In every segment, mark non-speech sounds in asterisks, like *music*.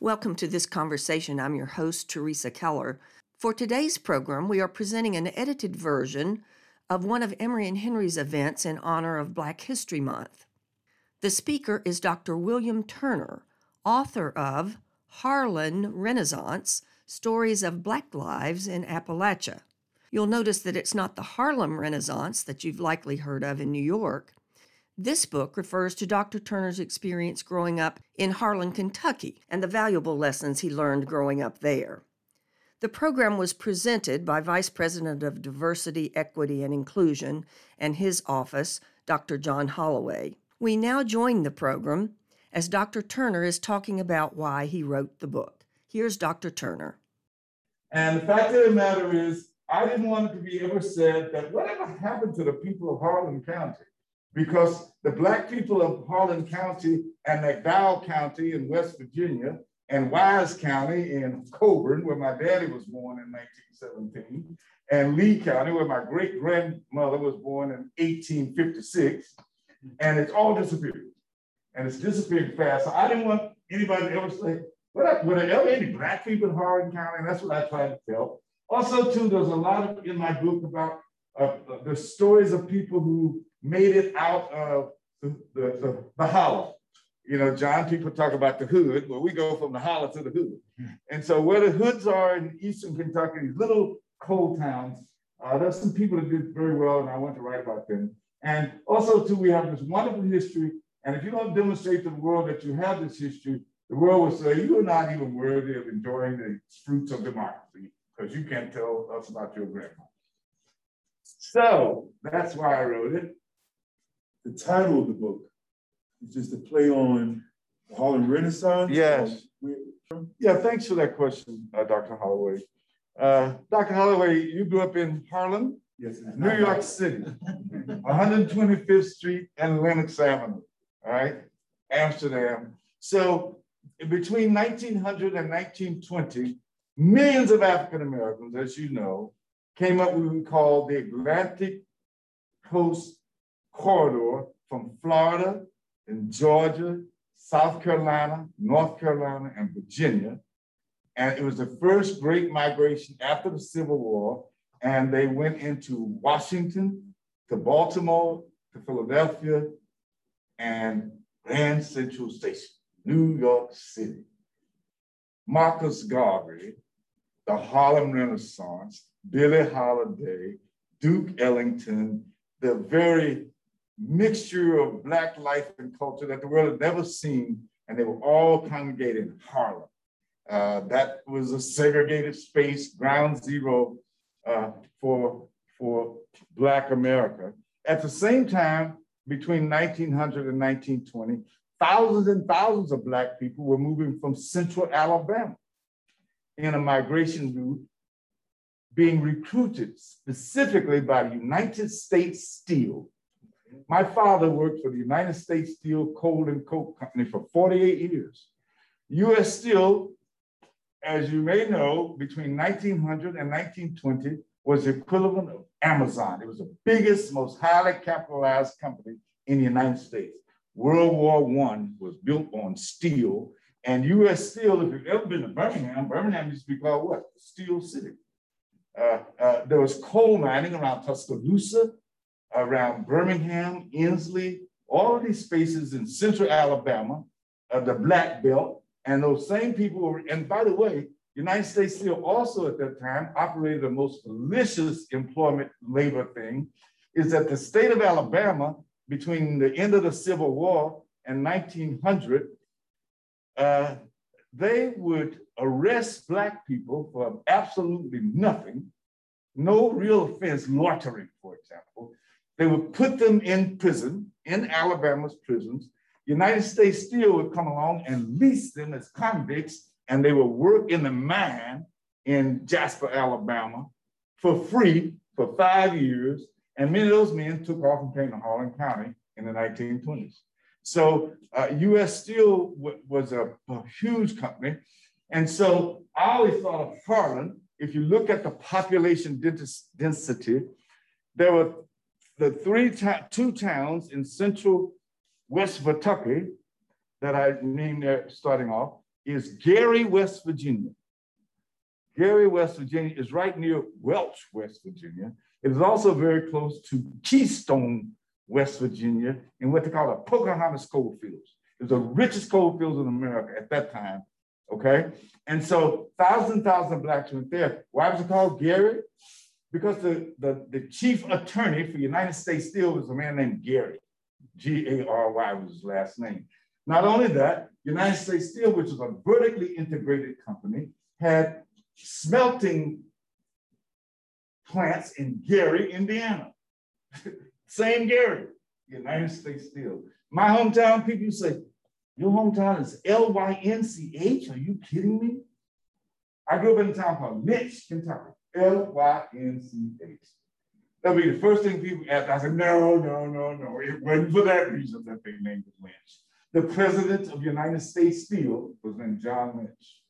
Welcome to this conversation. I'm your host, Teresa Keller. For today's program, we are presenting an edited version of one of Emory and Henry's events in honor of Black History Month. The speaker is Dr. William Turner, author of Harlan Renaissance Stories of Black Lives in Appalachia. You'll notice that it's not the Harlem Renaissance that you've likely heard of in New York. This book refers to Dr. Turner's experience growing up in Harlan, Kentucky, and the valuable lessons he learned growing up there. The program was presented by Vice President of Diversity, Equity, and Inclusion and his office, Dr. John Holloway. We now join the program as Dr. Turner is talking about why he wrote the book. Here's Dr. Turner. And the fact of the matter is, I didn't want it to be ever said that whatever happened to the people of Harlan County, because the Black people of Harlan County and McDowell County in West Virginia and Wise County in Coeburn, where my daddy was born in 1917, and Lee County, where my great grandmother was born in 1856, and it's all disappeared. And it's disappeared fast. So I didn't want anybody to ever say, what, were there ever any Black people in Harlan County? And that's what I tried to tell. Also, too, there's a lot of, in my book about uh, the stories of people who made it out of the, the, the, the holler. You know, John, people talk about the hood. Well, we go from the hollow to the hood. And so where the hoods are in Eastern Kentucky, these little coal towns, uh, there's some people that did very well, and I want to write about them. And also, too, we have this wonderful history. And if you don't demonstrate to the world that you have this history, the world will say you are not even worthy of enjoying the fruits of democracy because you can't tell us about your grandma. So that's why I wrote it. The title of the book is just a play on the Harlem Renaissance. Yes. Yeah, thanks for that question, uh, Dr. Holloway. Uh, Dr. Holloway, you grew up in Harlem? Yes. New York City, *laughs* 125th Street and Lenox Avenue, all right? Amsterdam. So between 1900 and 1920, Millions of African Americans, as you know, came up with what we call the Atlantic Coast Corridor from Florida and Georgia, South Carolina, North Carolina, and Virginia. And it was the first great migration after the Civil War. And they went into Washington, to Baltimore, to Philadelphia, and Grand Central Station, New York City. Marcus Garvey the Harlem Renaissance, Billie Holiday, Duke Ellington, the very mixture of Black life and culture that the world had never seen, and they were all congregated in Harlem. Uh, that was a segregated space, ground zero uh, for, for Black America. At the same time, between 1900 and 1920, thousands and thousands of Black people were moving from central Alabama in a migration route being recruited specifically by United States Steel. My father worked for the United States Steel Coal and Coke Company for 48 years. US Steel, as you may know, between 1900 and 1920 was the equivalent of Amazon. It was the biggest, most highly capitalized company in the United States. World War I was built on steel and U.S. Steel, if you've ever been to Birmingham, Birmingham used to be called what? Steel City. Uh, uh, there was coal mining around Tuscaloosa, around Birmingham, Ensley, all of these spaces in central Alabama, uh, the Black Belt, and those same people were, and by the way, United States Steel also at that time operated the most malicious employment labor thing, is that the state of Alabama, between the end of the Civil War and 1900, uh, they would arrest Black people for absolutely nothing, no real offense, loitering, for example. They would put them in prison, in Alabama's prisons. United States Steel would come along and lease them as convicts, and they would work in the mine in Jasper, Alabama for free for five years. And many of those men took off and came to Harlan County in the 1920s. So uh, US Steel was a, a, huge company. And so I always thought of Harlan, if you look at the population density, there were the three two towns in central West Kentucky that I named there starting off, is Gary, West Virginia. Gary, West Virginia is right near Welch, West Virginia. It is also very close to Keystone, West Virginia, in what they call the Pocahontas coal fields. It was the richest coal fields in America at that time, okay? And so thousands and thousands of blacks went there. Why was it called Gary? Because the, the, the chief attorney for United States Steel was a man named Gary. G-A-R-Y was his last name. Not only that, United States Steel, which was a vertically integrated company, had smelting plants in Gary, Indiana. *laughs* Same Gary, United States Steel. My hometown, people say, your hometown is L-Y-N-C-H? Are you kidding me? I grew up in a town called Lynch, Kentucky. L-Y-N-C-H. That'll be the first thing people ask. I said, no, no, no, no. It wasn't for that reason that they named it Lynch. The president of United States Steel was named John Lynch.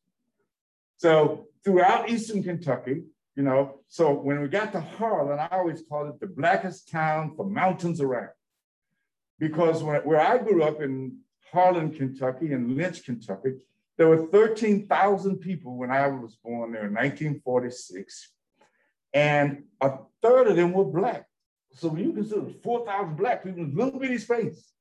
So throughout Eastern Kentucky, you know, so when we got to Harlan, I always called it the blackest town for mountains around. Because when, where I grew up in Harlan, Kentucky and Lynch, Kentucky, there were 13,000 people when I was born there in 1946. And a third of them were black. So when you consider 4,000 black people in a little bitty space.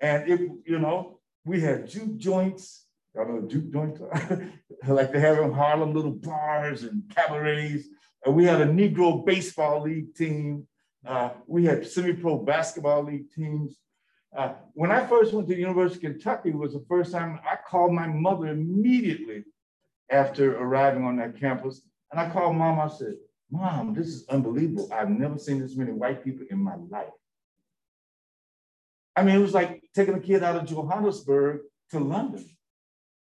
And if, you know, we had juke joints, y'all know juke joints, *laughs* like they have in Harlem, little bars and cabarets. And we had a Negro baseball league team. Uh, we had semi-pro basketball league teams. Uh, when I first went to the University of Kentucky, was the first time I called my mother immediately after arriving on that campus. And I called mom, I said, Mom, this is unbelievable. I've never seen this many white people in my life. I mean, it was like taking a kid out of Johannesburg to London.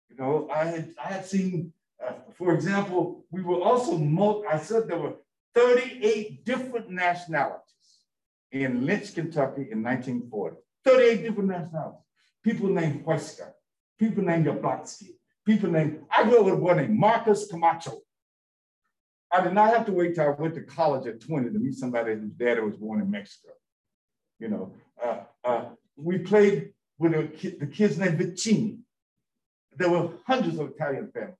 You know, I had I had seen, uh, for example, we were also multi, I said there were 38 different nationalities in Lynch, Kentucky in 1940. 38 different nationalities. People named Huesca, people named Yablatsky, people named, I grew up with a boy named Marcus Camacho. I did not have to wait till I went to college at 20 to meet somebody whose dad was born in Mexico. You know, uh, uh, we played with a the kids named Vicini. There were hundreds of Italian families,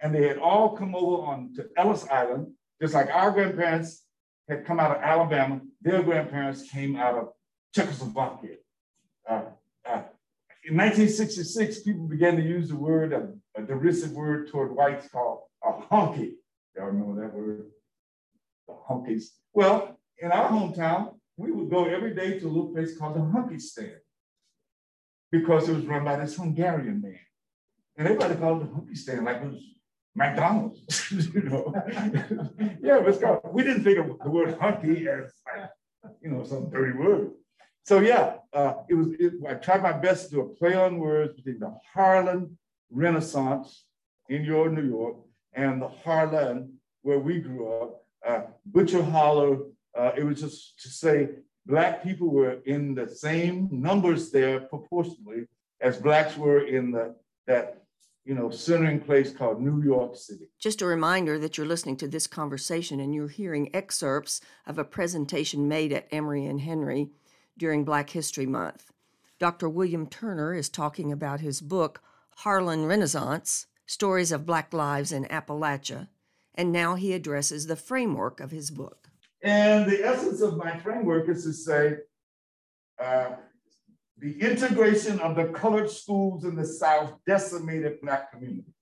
and they had all come over on to Ellis Island, just like our grandparents had come out of Alabama. Their grandparents came out of Czechoslovakia. Uh, uh, in 1966, people began to use the word, a, a derisive word toward whites called a honky. Y'all remember that word? The hunkies. Well, in our hometown, we would go every day to a little place called the Hunky Stand because it was run by this Hungarian man. And everybody called it the Hunky Stand like it was McDonald's, *laughs* you know. *laughs* yeah, but called, we didn't think of the word hunky as like, you know, some dirty word. So yeah, uh, it was. It, I tried my best to do a play on words between the Harlem Renaissance in your New York and the Harlan where we grew up, uh, Butcher Hollow. Uh, it was just to say black people were in the same numbers there proportionally as blacks were in the that you know centering place called New York City. Just a reminder that you're listening to this conversation and you're hearing excerpts of a presentation made at Emory and Henry during Black History Month. Dr. William Turner is talking about his book, Harlan Renaissance Stories of Black Lives in Appalachia, and now he addresses the framework of his book. And the essence of my framework is to say uh, the integration of the colored schools in the South decimated Black communities.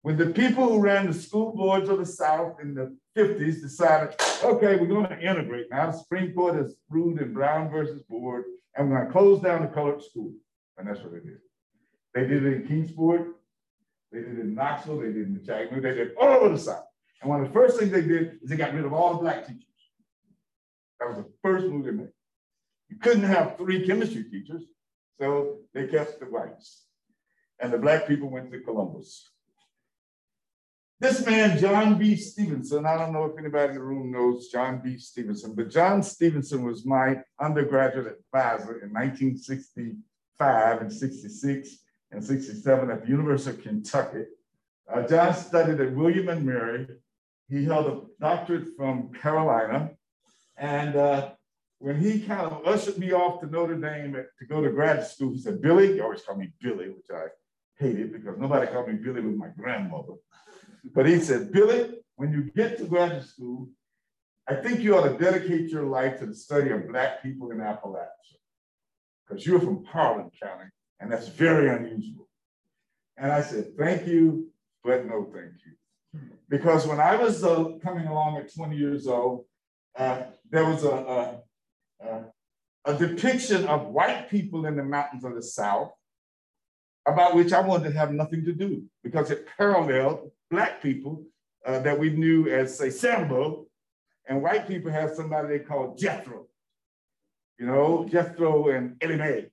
When the people who ran the school boards of the South in the 50s decided, okay, we're going to integrate. Now the Supreme Court has ruled in Brown versus Board, and we're going to close down the colored schools. And that's what they did. They did it in Kingsport, they did it in Knoxville, they did it in Chattanooga, they did all over the South. And one of the first things they did is they got rid of all the black teachers. That was the first move they made. You couldn't have three chemistry teachers, so they kept the whites. And the black people went to Columbus. This man, John B. Stevenson, I don't know if anybody in the room knows John B. Stevenson, but John Stevenson was my undergraduate advisor in 1965 and 66 and 67 at the University of Kentucky. Uh, John studied at William and Mary. He held a doctorate from Carolina. And uh, when he kind of ushered me off to Notre Dame to go to graduate school, he said, Billy, he always called me Billy, which I hated because nobody called me Billy with my grandmother. But he said, Billy, when you get to graduate school, I think you ought to dedicate your life to the study of Black people in Appalachia because you're from Harlan County, and that's very unusual. And I said, thank you, but no thank you. Because when I was uh, coming along at 20 years old, uh, there was a, a, a, a depiction of white people in the mountains of the South about which I wanted to have nothing to do because it paralleled Black people uh, that we knew as, say, Sambo, and white people had somebody they called Jethro you know, Jethro and Ellie Mae.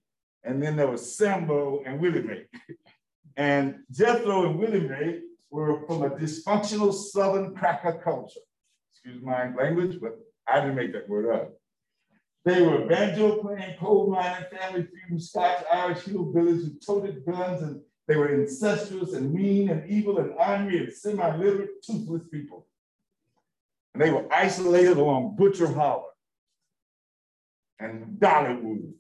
And then there was Sambo and Willie Mae. and Jethro and Willie Mae were from a dysfunctional Southern cracker culture. Excuse my language, but I didn't make that word up. They were banjo playing, coal mining family from Scotch Irish hillbillies who toted guns, and they were incestuous and mean and evil and angry and semi literate, toothless people. And they were isolated along Butcher Hollow and Dollywood.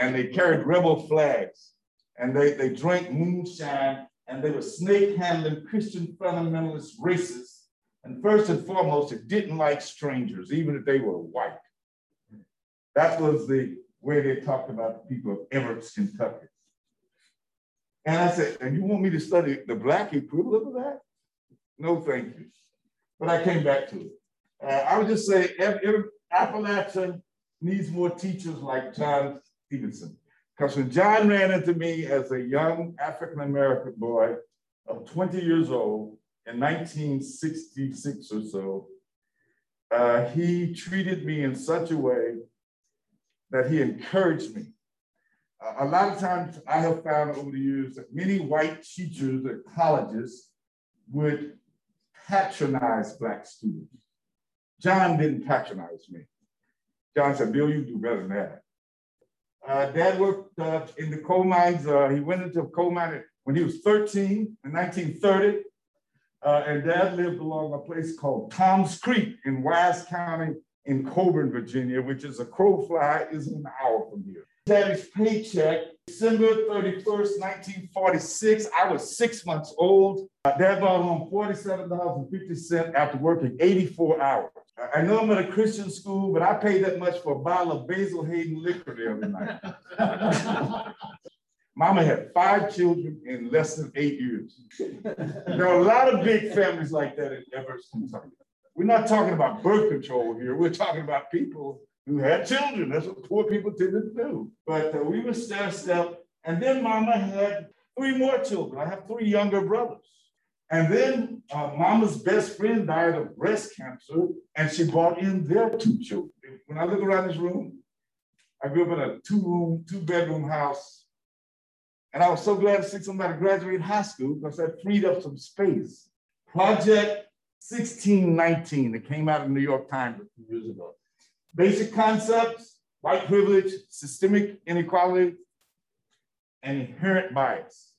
And they carried rebel flags and they, they drank moonshine and they were snake handling Christian fundamentalist racists. And first and foremost, it didn't like strangers, even if they were white. That was the way they talked about the people of Everett, Kentucky. And I said, and you want me to study the black equivalent of that? No, thank you. But I came back to it. Uh, I would just say every, every Appalachian needs more teachers like John Stevenson. Because when John ran into me as a young African American boy of 20 years old in 1966 or so, uh, he treated me in such a way that he encouraged me. Uh, a lot of times I have found over the years that many white teachers at colleges would patronize Black students. John didn't patronize me. John said, Bill, you do better than that. Uh, Dad worked uh, in the coal mines. Uh, he went into a coal mine when he was 13 in 1930. Uh, and Dad lived along a place called Tom's Creek in Wise County in Coeburn, Virginia, which is a crow fly is an hour from here. Daddy's paycheck, December 31st, 1946. I was six months old. Uh, Dad brought home $47.50 after working 84 hours. I know I'm at a Christian school, but I paid that much for a bottle of Basil Hayden liquor the other night. *laughs* Mama had five children in less than eight years. There are a lot of big families like that in Everett, Kentucky. We're not talking about birth control here. We're talking about people who had children. That's what poor people tend to do. But uh, we were stair step. And then Mama had three more children. I have three younger brothers. And then uh, mama's best friend died of breast cancer, and she brought in their two children. When I look around this room, I grew up in a two room, two bedroom house. And I was so glad to see somebody graduate high school because that freed up some space. Project 1619 that came out of the New York Times a few years ago. Basic concepts, white privilege, systemic inequality, and inherent bias.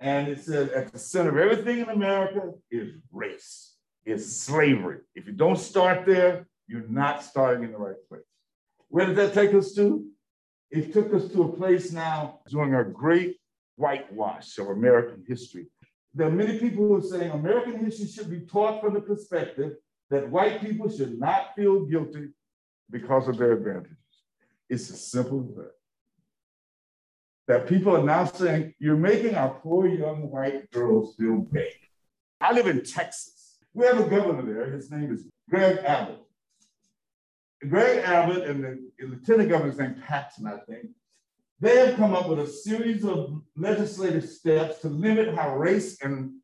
And it says at the center of everything in America is race, is slavery. If you don't start there, you're not starting in the right place. Where did that take us to? It took us to a place now doing a great whitewash of American history. There are many people who are saying American history should be taught from the perspective that white people should not feel guilty because of their advantages. It's as simple as that that people are now saying, you're making our poor young white girls feel bad. I live in Texas. We have a governor there. His name is Greg Abbott. Greg Abbott and the lieutenant governor's name Paxton, I think, they have come up with a series of legislative steps to limit how race and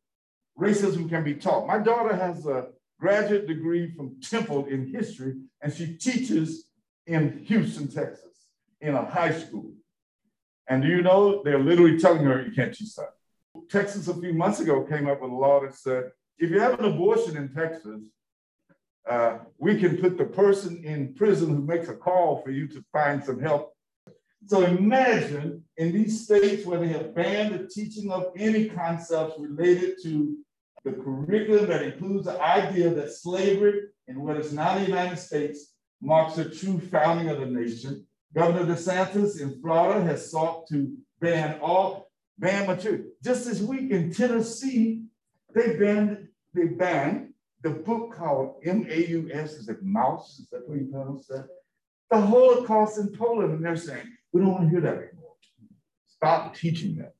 racism can be taught. My daughter has a graduate degree from Temple in history, and she teaches in Houston, Texas, in a high school. And do you know, they're literally telling her you can't teach that. Texas a few months ago came up with a law that said, if you have an abortion in Texas, uh, we can put the person in prison who makes a call for you to find some help. So imagine in these states where they have banned the teaching of any concepts related to the curriculum that includes the idea that slavery in what is now the United States marks the true founding of the nation Governor DeSantis in Florida has sought to ban all ban material. Just this week in Tennessee, they banned, they banned the book called M-A-U-S, is it mouse? Is that what you pronounce that? The Holocaust in Poland, and they're saying, we don't want to hear that anymore. Stop teaching that.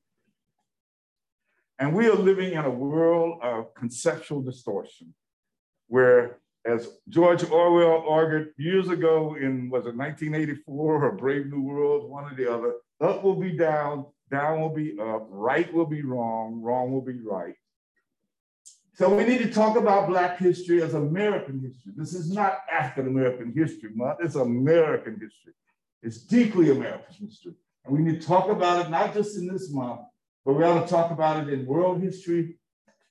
And we are living in a world of conceptual distortion, where, as George Orwell argued years ago in, was it 1984 or Brave New World, one or the other, up will be down, down will be up, right will be wrong, wrong will be right. So we need to talk about Black history as American history. This is not African American history month, it's American history. It's deeply American history. And we need to talk about it not just in this month, but we ought to talk about it in world history.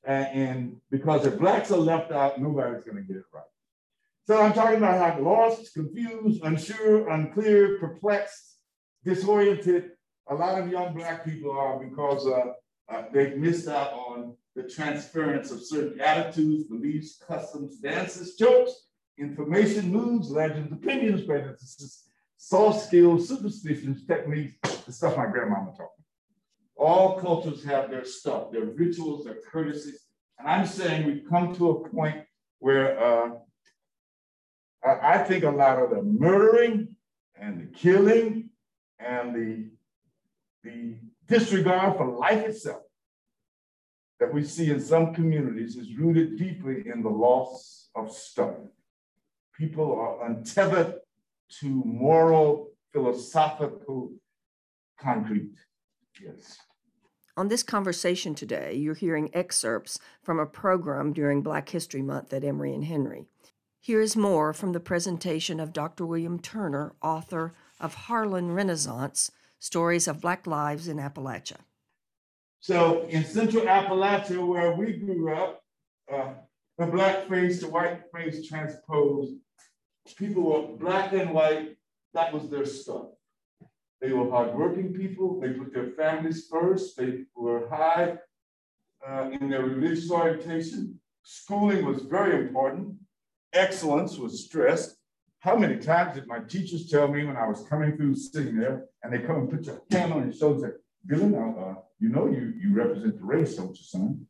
And, and because if Blacks are left out, nobody's going to get it right. So I'm talking about how lost, confused, unsure, unclear, perplexed, disoriented, a lot of young Black people are because uh, uh, they've missed out on the transference of certain attitudes, beliefs, customs, dances, jokes, information, moods, legends, opinions, prejudices, soft skills, superstitions, techniques, the stuff my grandmama taught. All cultures have their stuff, their rituals, their courtesies. And I'm saying we've come to a point where uh, I think a lot of the murdering and the killing and the, the disregard for life itself that we see in some communities is rooted deeply in the loss of stuff. People are untethered to moral, philosophical concrete. Yes. On this conversation today, you're hearing excerpts from a program during Black History Month at Emory and Henry. Here is more from the presentation of Dr. William Turner, author of Harlan Renaissance Stories of Black Lives in Appalachia. So in central Appalachia, where we grew up, uh, the black face, the white face transposed. People were black and white, that was their stuff. They were hardworking people, they put their families first, they were high uh, in their religious orientation. Schooling was very important. Excellence was stressed. How many times did my teachers tell me when I was coming through sitting there and they come and put your hand on your shoulder and say, Billy, now, uh, you know you, you represent the race, don't you, son?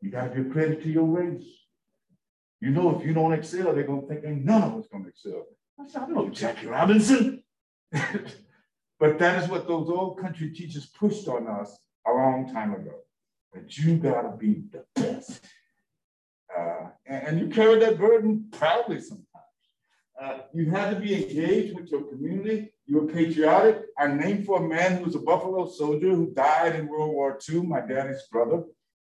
You got to give credit to your race. You know, if you don't excel, they're going to think ain't none of us going to excel. I said, I know Jackie Robinson. *laughs* but that is what those old country teachers pushed on us a long time ago. That you got to be the best. Uh, and, and, you carry that burden proudly sometimes. Uh, you had to be engaged with your community. You were patriotic. I'm named for a man who was a Buffalo soldier who died in World War II, my daddy's brother.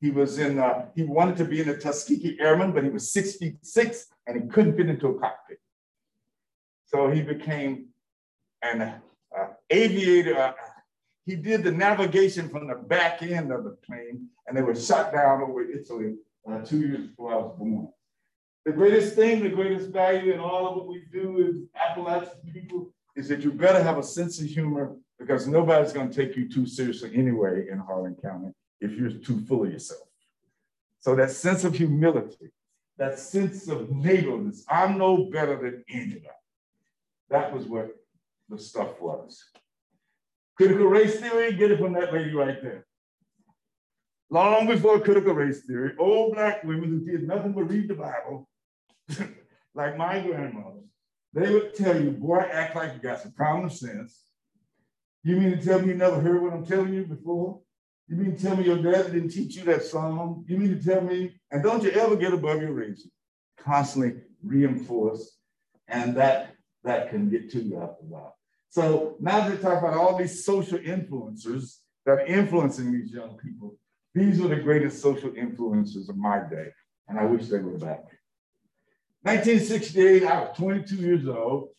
He was in, uh, he wanted to be in the Tuskegee Airmen, but he was six feet six and he couldn't fit into a cockpit. So he became an uh, aviator. Uh, he did the navigation from the back end of the plane and they were shot down over Italy uh, two years before I was born. The greatest thing, the greatest value in all of what we do is Appalachian people is that you better have a sense of humor because nobody's going to take you too seriously anyway in Harlan County if you're too full of yourself. So that sense of humility, that sense of neighborliness, I'm no better than anybody. That was what the stuff was. Critical race theory, get it from that lady right there. Long before critical race theory, old black women who did nothing but read the Bible *laughs* like my grandmother, they would tell you, boy, act like you got some common sense. You mean to tell me you never heard what I'm telling you before? You mean to tell me your dad didn't teach you that song? You mean to tell me, and don't you ever get above your razor? Constantly reinforced. and that that can get to you after a while. So now they talk about all these social influencers that are influencing these young people. These were the greatest social influencers of my day, and I wish they were back. 1968, I was 22 years old.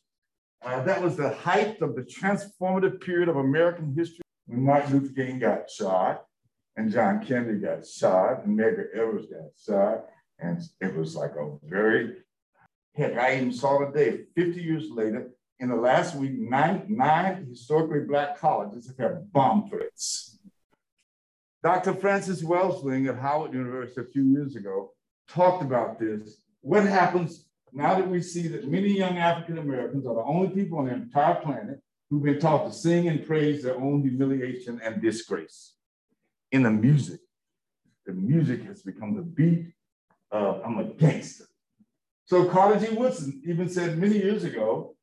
Uh, that was the height of the transformative period of American history when Martin Luther King got shot and John Kennedy got shot and Medgar Evers got shot. And it was like a very, heck, I even saw the day 50 years later. In the last week, nine, nine historically Black colleges have had bomb threats. Dr. Frances Welsing at Howard University a few years ago talked about this what happens now that we see that many young African Americans are the only people on the entire planet who've been taught to sing and praise their own humiliation and disgrace. in the music. The music has become the beat of I'm a gangster. So Carter G. Woodson even said many years ago,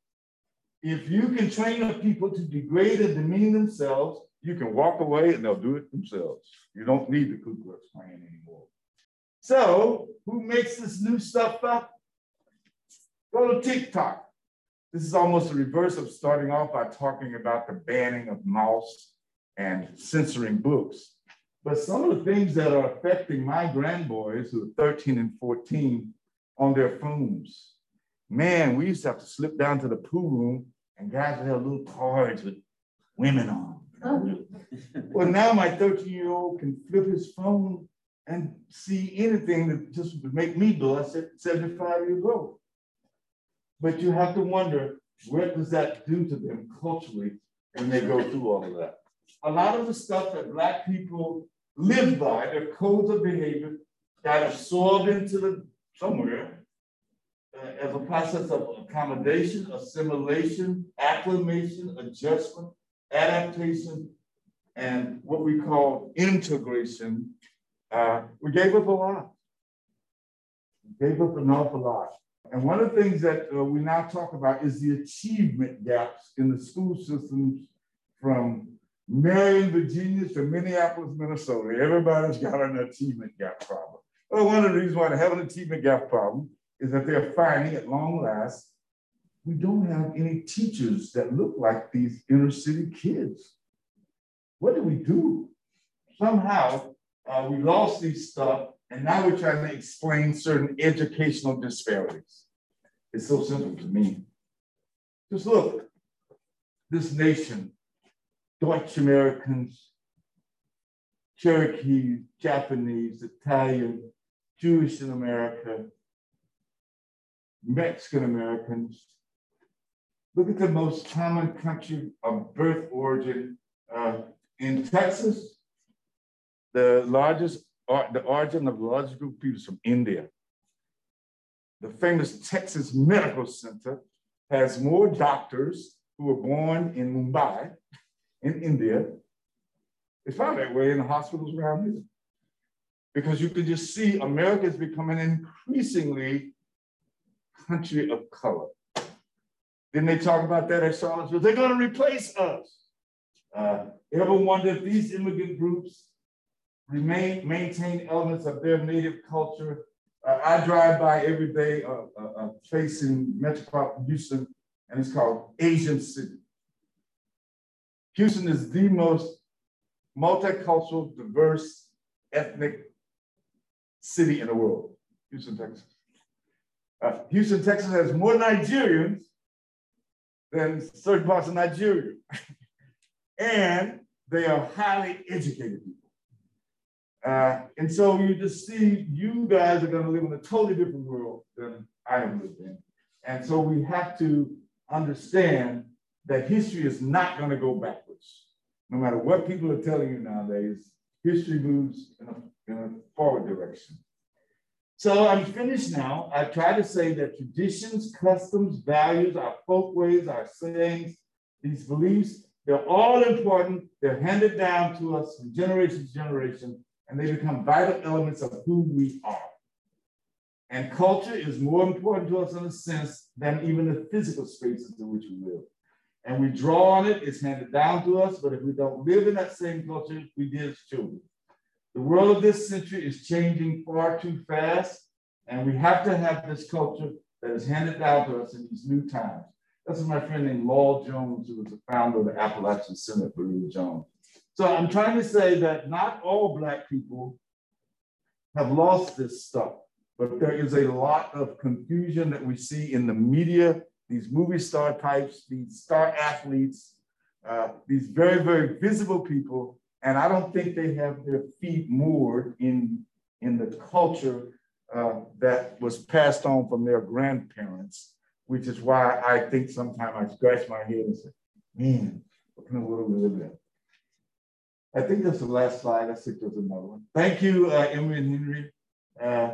if you can train a people to degrade and demean themselves, you can walk away and they'll do it themselves. You don't need the Ku Klux Klan anymore. So who makes this new stuff up? Go to TikTok. This is almost the reverse of starting off by talking about the banning of mouse and censoring books. But some of the things that are affecting my grandboys who are 13 and 14 on their phones. Man, we used to have to slip down to the pool room and guys would have little cards with women on. *laughs* well, now my 13 year old can flip his phone and see anything that just would make me blush at 75 years old. But you have to wonder, what does that do to them culturally when they go through all of that? A lot of the stuff that Black people live by, their codes of behavior, got absorbed into the somewhere uh, as a process of accommodation, assimilation, acclimation, adjustment, adaptation, and what we call integration, uh, we gave up a lot. We gave up an awful lot. And one of the things that uh, we now talk about is the achievement gaps in the school systems from Marion, Virginia to Minneapolis, Minnesota. Everybody's got an achievement gap problem. Well, one of the reasons why they have an achievement gap problem is that they're finding at long last, we don't have any teachers that look like these inner city kids. What do we do? Somehow uh, we lost these stuff and now we're trying to explain certain educational disparities. It's so simple to me. Just look, this nation, Dutch Americans, Cherokee, Japanese, Italian, Jewish in America, Mexican Americans. Look at the most common country of birth origin uh, in Texas. The largest, or, the origin of the largest group of people is from India. The famous Texas Medical Center has more doctors who were born in Mumbai, in India. It's found that way in the hospitals around here. Because you can just see America is becoming increasingly country of color. Didn't they talk about that at Charlottesville? They're going to replace us. Uh, ever wonder if these immigrant groups remain maintain elements of their native culture? Uh, I drive by every day a, a, a place in metropolitan Houston, and it's called Asian City. Houston is the most multicultural, diverse, ethnic city in the world, Houston, Texas. Uh, Houston, Texas has more Nigerians than certain parts of Nigeria. *laughs* and they are highly educated people. Uh, and so you just see you guys are going to live in a totally different world than I have lived in. And so we have to understand that history is not going to go backwards. No matter what people are telling you nowadays, history moves in a, in a forward direction. So I'm finished now. I try to say that traditions, customs, values, our folkways, our sayings, these beliefs, they're all important. They're handed down to us from generation to generation, and they become vital elements of who we are. And culture is more important to us in a sense than even the physical spaces in which we live. And we draw on it, it's handed down to us, but if we don't live in that same culture, we did as children. The world of this century is changing far too fast, and we have to have this culture that is handed down to us in these new times. This is my friend named Loyal Jones, who was the founder of the Appalachian Center for Berea Jones. So I'm trying to say that not all Black people have lost this stuff, but there is a lot of confusion that we see in the media, these movie star types, these star athletes, uh, these very, very visible people and I don't think they have their feet moored in, in the culture uh, that was passed on from their grandparents, which is why I think sometimes I scratch my head and say, man, what kind of world we live in? I think that's the last slide. I think there's another one. Thank you, uh, Emory and Henry. Uh,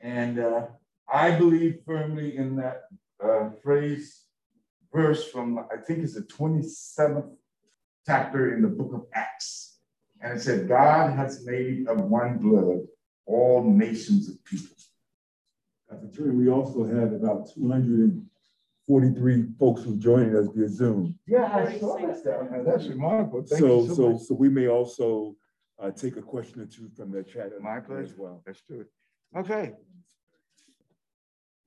and uh, I believe firmly in that uh, phrase, verse from, I think it's the 27th chapter in the book of Acts and it said, God has made of one blood all nations of people. Dr. Turner, we also had about 243 folks who joined us via Zoom. Yeah, I saw that. down That's remarkable. Thank So, you so so, much. so we may also uh, take a question or two from the chat My as well. Let's do it. Okay.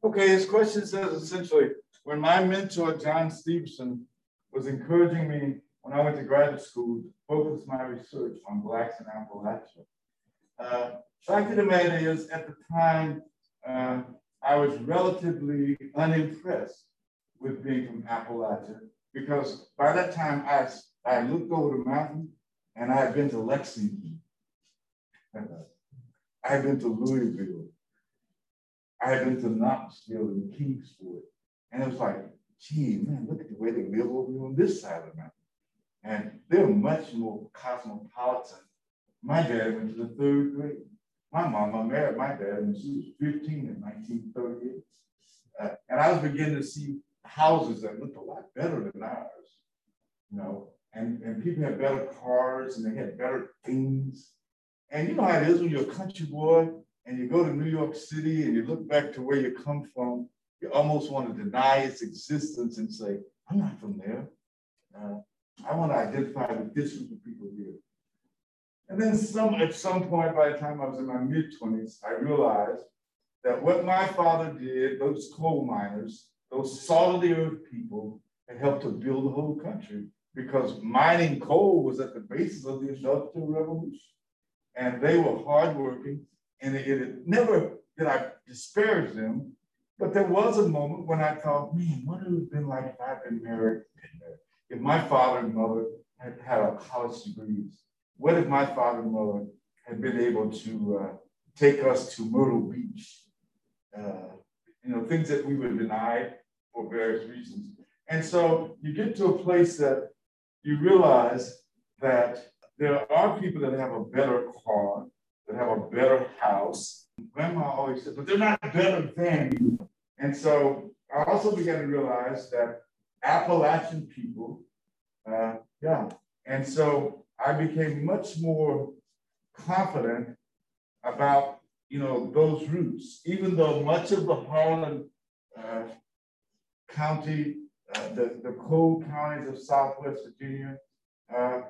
Okay, his question says essentially, when my mentor, John Stevenson, was encouraging me when I went to graduate school to focus my research on Blacks in Appalachia. Uh, fact of the matter is, at the time, uh, I was relatively unimpressed with being from Appalachia because by that time I, I looked over the mountain and I had been to Lexington. I had been to Louisville. I had been to Knoxville and Kingsport. And it was like, gee, man, look at the way they live over on this side of the mountain. And they're much more cosmopolitan. My dad went to the third grade. My mama married my dad when she was 15 in 1938. Uh, and I was beginning to see houses that looked a lot better than ours, you know, and, and people had better cars and they had better things. And you know how it is when you're a country boy and you go to New York City and you look back to where you come from, you almost want to deny its existence and say, I'm not from there. Uh, I want to identify this group of people here. And then some, at some point, by the time I was in my mid 20s, I realized that what my father did, those coal miners, those salt of the earth people, had helped to build the whole country because mining coal was at the basis of the Industrial Revolution. And they were hardworking, and it, it never did I disparage them. But there was a moment when I thought, man, what would it have been like if I'd been married? If my father and mother had had a college degrees? What if my father and mother had been able to uh, take us to Myrtle Beach? Uh, you know, things that we were denied for various reasons. And so you get to a place that you realize that there are people that have a better car, that have a better house. Grandma always said, but they're not better than you. And so I also began to realize that Appalachian people, uh, yeah. And so I became much more confident about, you know, those roots, even though much of the Harlan uh, County, uh, the, the coal counties of Southwest Virginia, uh,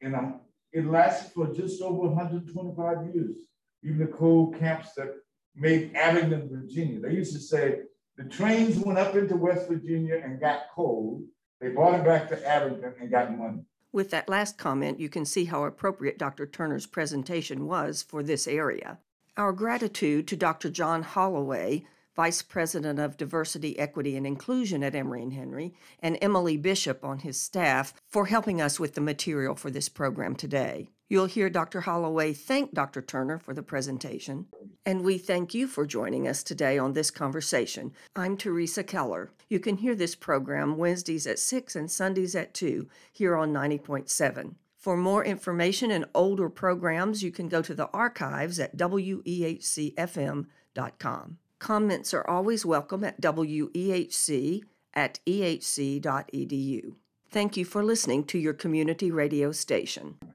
you know, it lasted for just over 125 years. Even the coal camps that made Abingdon, Virginia, they used to say the trains went up into West Virginia and got coal. They brought it back to Abingdon and got money. With that last comment, you can see how appropriate Dr. Turner's presentation was for this area. Our gratitude to Dr. John Holloway, Vice President of Diversity, Equity, and Inclusion at Emory and Henry, and Emily Bishop on his staff for helping us with the material for this program today. You'll hear Dr. Holloway thank Dr. Turner for the presentation, and we thank you for joining us today on this conversation. I'm Teresa Keller. You can hear this program Wednesdays at 6 and Sundays at 2 here on 90.7. For more information and older programs, you can go to the archives at wehcfm.com. Comments are always welcome at wehc at ehc.edu. Thank you for listening to your community radio station.